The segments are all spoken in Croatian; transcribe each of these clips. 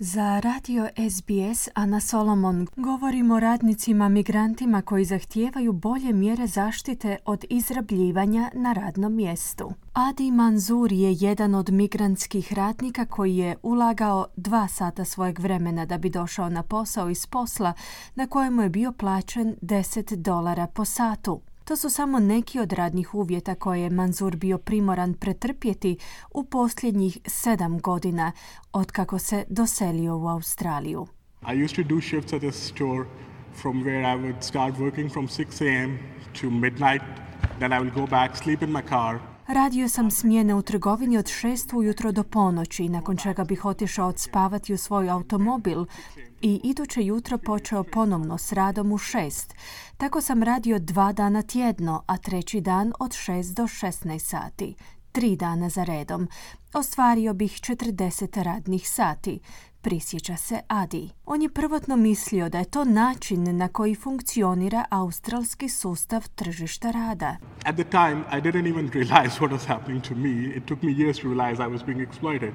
Za radio SBS Ana Solomon govorimo radnicima migrantima koji zahtijevaju bolje mjere zaštite od izrabljivanja na radnom mjestu. Adi Manzur je jedan od migrantskih radnika koji je ulagao dva sata svojeg vremena da bi došao na posao iz posla na kojemu je bio plaćen 10 dolara po satu. To su samo neki od radnih uvjeta koje je Manzur bio primoran pretrpjeti u posljednjih sedam godina otkako se doselio u Australiju. I used to do shifts at the store from where I would start working from 6 a.m. to midnight. Then I will go back, sleep in my car. Radio sam smjene u trgovini od šest ujutro do ponoći, nakon čega bih otišao odspavati u svoj automobil i iduće jutro počeo ponovno s radom u šest. Tako sam radio dva dana tjedno, a treći dan od šest do 16 sati. Tri dana za redom. Ostvario bih 40 radnih sati prisjeća se Adi. On je prvotno mislio da je to način na koji funkcionira australski sustav tržišta rada. At the time, I didn't even realize what was happening to me. It took me years to realize I was being exploited.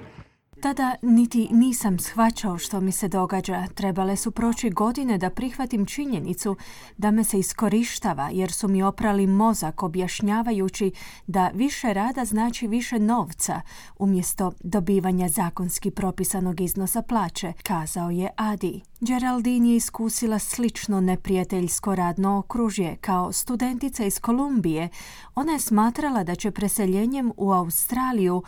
Tada niti nisam shvaćao što mi se događa. Trebale su proći godine da prihvatim činjenicu da me se iskorištava jer su mi oprali mozak objašnjavajući da više rada znači više novca umjesto dobivanja zakonski propisanog iznosa plaće, kazao je Adi. Geraldine je iskusila slično neprijateljsko radno okružje. Kao studentica iz Kolumbije, ona je smatrala da će preseljenjem u Australiju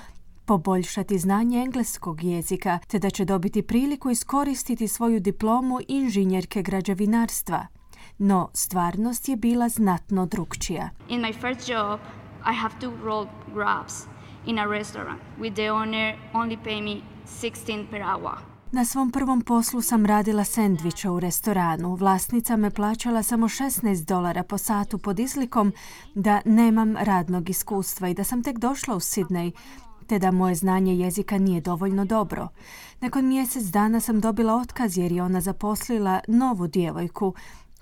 poboljšati znanje engleskog jezika, te da će dobiti priliku iskoristiti svoju diplomu inženjerke građevinarstva. No, stvarnost je bila znatno drugčija. In my first job, I have to roll grabs in a restaurant with the owner only pay me 16 per hour. Na svom prvom poslu sam radila sendviče u restoranu. Vlasnica me plaćala samo 16 dolara po satu pod izlikom da nemam radnog iskustva i da sam tek došla u Sidney te da moje znanje jezika nije dovoljno dobro. Nakon mjesec dana sam dobila otkaz jer je ona zaposlila novu djevojku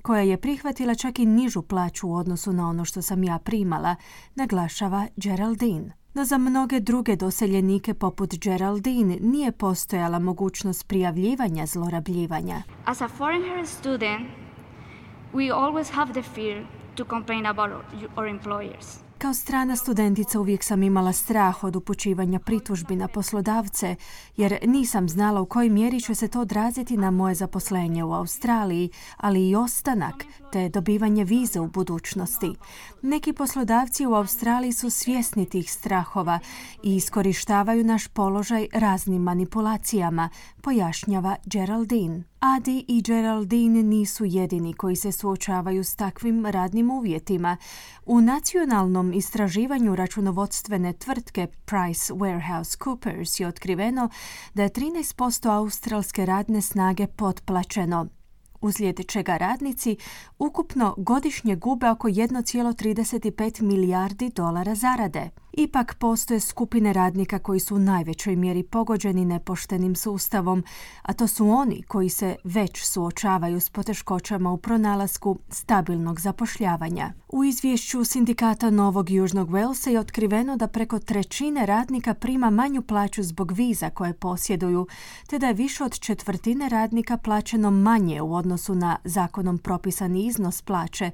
koja je prihvatila čak i nižu plaću u odnosu na ono što sam ja primala, naglašava Geraldine. No za mnoge druge doseljenike poput Geraldine nije postojala mogućnost prijavljivanja zlorabljivanja. As a foreign student, we always have the fear to complain about our employers. Kao strana studentica uvijek sam imala strah od upućivanja pritužbi na poslodavce, jer nisam znala u kojoj mjeri će se to odraziti na moje zaposlenje u Australiji, ali i ostanak, te dobivanje vize u budućnosti. Neki poslodavci u Australiji su svjesni tih strahova i iskorištavaju naš položaj raznim manipulacijama, pojašnjava Geraldine. Adi i Geraldine nisu jedini koji se suočavaju s takvim radnim uvjetima. U nacionalnom istraživanju računovodstvene tvrtke Price Warehouse Coopers je otkriveno da je 13% australske radne snage potplaćeno, uslijed čega radnici ukupno godišnje gube oko 1,35 milijardi dolara zarade. Ipak postoje skupine radnika koji su u najvećoj mjeri pogođeni nepoštenim sustavom, a to su oni koji se već suočavaju s poteškoćama u pronalasku stabilnog zapošljavanja. U izvješću sindikata Novog Južnog Walesa je otkriveno da preko trećine radnika prima manju plaću zbog viza koje posjeduju, te da je više od četvrtine radnika plaćeno manje u odnosu na zakonom propisani iznos plaće,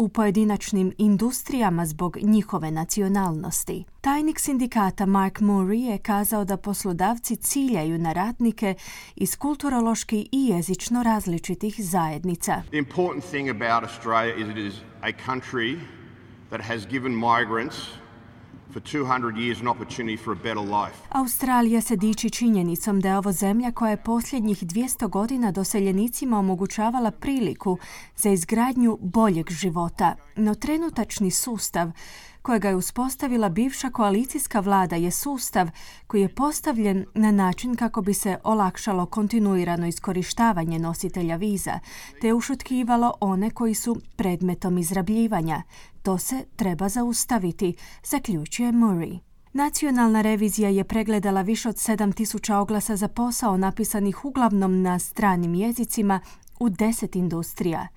u pojedinačnim industrijama zbog njihove nacionalnosti. Tajnik sindikata Mark Murray je kazao da poslodavci ciljaju na radnike iz kulturološki i jezično različitih zajednica. The important thing about Australia is it is a country that has given migrants for 200 years an opportunity for a better life. Australija se diči činjenicom da je ovo zemlja koja je posljednjih 200 godina doseljenicima omogućavala priliku za izgradnju boljeg života, no trenutačni sustav kojega je uspostavila bivša koalicijska vlada je sustav koji je postavljen na način kako bi se olakšalo kontinuirano iskorištavanje nositelja viza, te ušutkivalo one koji su predmetom izrabljivanja. To se treba zaustaviti, zaključuje Murray. Nacionalna revizija je pregledala više od 7000 oglasa za posao napisanih uglavnom na stranim jezicima u deset industrija.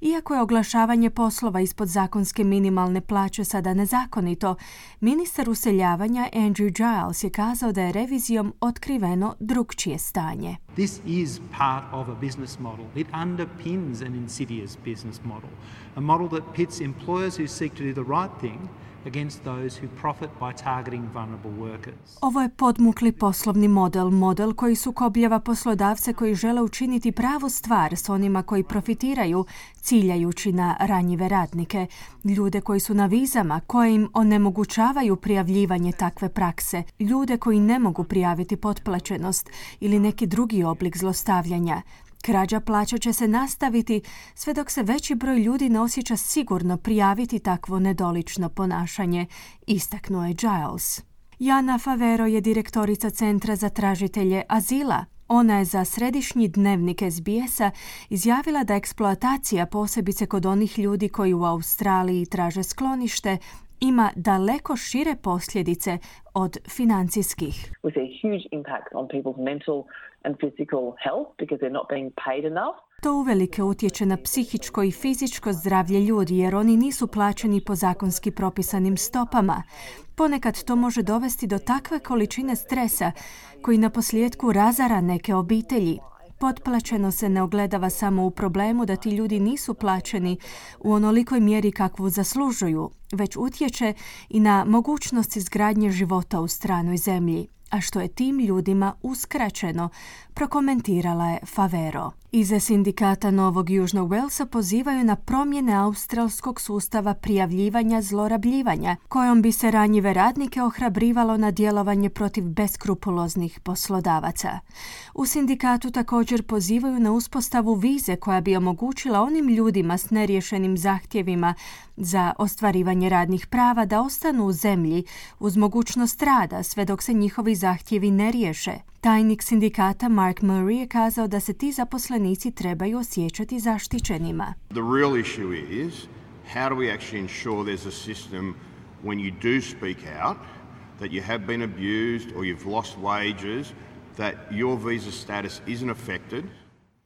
Iako je oglašavanje poslova ispod zakonske minimalne plaće sada nezakonito, ministar useljavanja Andrew Giles je kazao da je revizijom otkriveno drugčije stanje. This is part of a business model. It underpins an insidious business model, a model that pits employers who seek to do the right thing against those who profit by targeting vulnerable workers. Ovo je podmukli poslovni model, model koji sukobljava poslodavce koji žele učiniti pravu stvar s onima koji profitiraju, ciljajući na ranjive radnike, ljude koji su na vizama, koje im onemogućavaju prijavljivanje takve prakse, ljude koji ne mogu prijaviti potplaćenost ili neki drugi oblik zlostavljanja, Krađa plaća će se nastaviti sve dok se veći broj ljudi ne osjeća sigurno prijaviti takvo nedolično ponašanje, istaknuo je Giles. Jana Favero je direktorica Centra za tražitelje azila. Ona je za središnji dnevnik SBS-a izjavila da eksploatacija posebice kod onih ljudi koji u Australiji traže sklonište ima daleko šire posljedice od financijskih. We see huge impact on people's mental and physical health because they're not being paid enough. To uvelike utječe na psihičko i fizičko zdravlje ljudi jer oni nisu plaćeni po zakonski propisanim stopama. Ponekad to može dovesti do takve količine stresa koji na posljedku razara neke obitelji. Potplaćeno se ne ogledava samo u problemu da ti ljudi nisu plaćeni u onolikoj mjeri kakvu zaslužuju, već utječe i na mogućnost izgradnje života u stranoj zemlji a što je tim ljudima uskraćeno, prokomentirala je Favero. Ize sindikata Novog Južnog Walesa pozivaju na promjene australskog sustava prijavljivanja zlorabljivanja, kojom bi se ranjive radnike ohrabrivalo na djelovanje protiv beskrupuloznih poslodavaca. U sindikatu također pozivaju na uspostavu vize koja bi omogućila onim ljudima s neriješenim zahtjevima za ostvarivanje radnih prava da ostanu u zemlji uz mogućnost rada sve dok se njihovi zahtjevi ne riješe. Tajnik sindikata Mark Murray je kazao da se ti zaposlenici trebaju osjećati zaštićenima. The real issue is how do we actually ensure there's a system when you do speak out that you have been abused or you've lost wages that your visa status isn't affected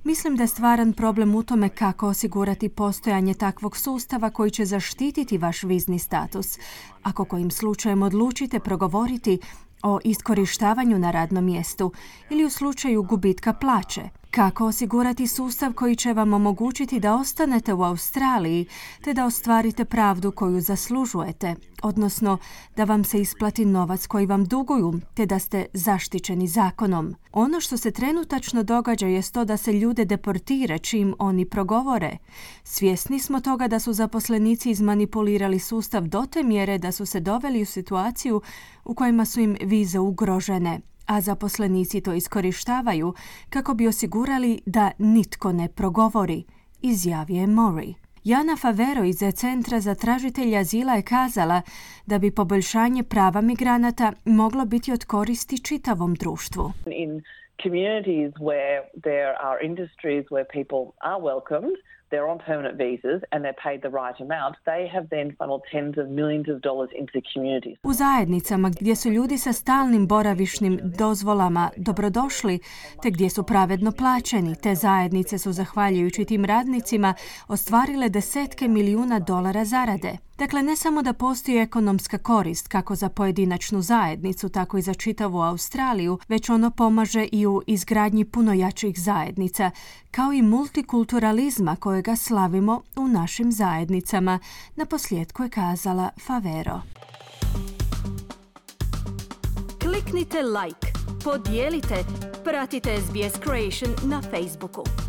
Mislim da je stvaran problem u tome kako osigurati postojanje takvog sustava koji će zaštititi vaš vizni status. Ako kojim slučajem odlučite progovoriti o iskorištavanju na radnom mjestu ili u slučaju gubitka plaće. Kako osigurati sustav koji će vam omogućiti da ostanete u Australiji te da ostvarite pravdu koju zaslužujete, odnosno da vam se isplati novac koji vam duguju te da ste zaštićeni zakonom. Ono što se trenutačno događa je to da se ljude deportira čim oni progovore. Svjesni smo toga da su zaposlenici izmanipulirali sustav do te mjere da su se doveli u situaciju u kojima su im vize ugrožene a zaposlenici to iskorištavaju kako bi osigurali da nitko ne progovori, izjavio Mori. Jana Favero iz Centra za tražitelja azila je kazala da bi poboljšanje prava migranata moglo biti od koristi čitavom društvu. In communities where there are industries where people are welcomed, they're on permanent visas and they're paid the right amount, they have then funneled tens of millions of dollars into the communities. U zajednicama gdje su ljudi sa stalnim boravišnim dozvolama dobrodošli, te gdje su pravedno plaćeni, te zajednice su zahvaljujući tim radnicima ostvarile desetke milijuna dolara zarade. Dakle, ne samo da postoji ekonomska korist kako za pojedinačnu zajednicu, tako i za čitavu Australiju, već ono pomaže i u izgradnji puno jačih zajednica, kao i multikulturalizma kojega slavimo u našim zajednicama, na posljedku je kazala Favero. Kliknite like, podijelite, pratite SBS Creation na Facebooku.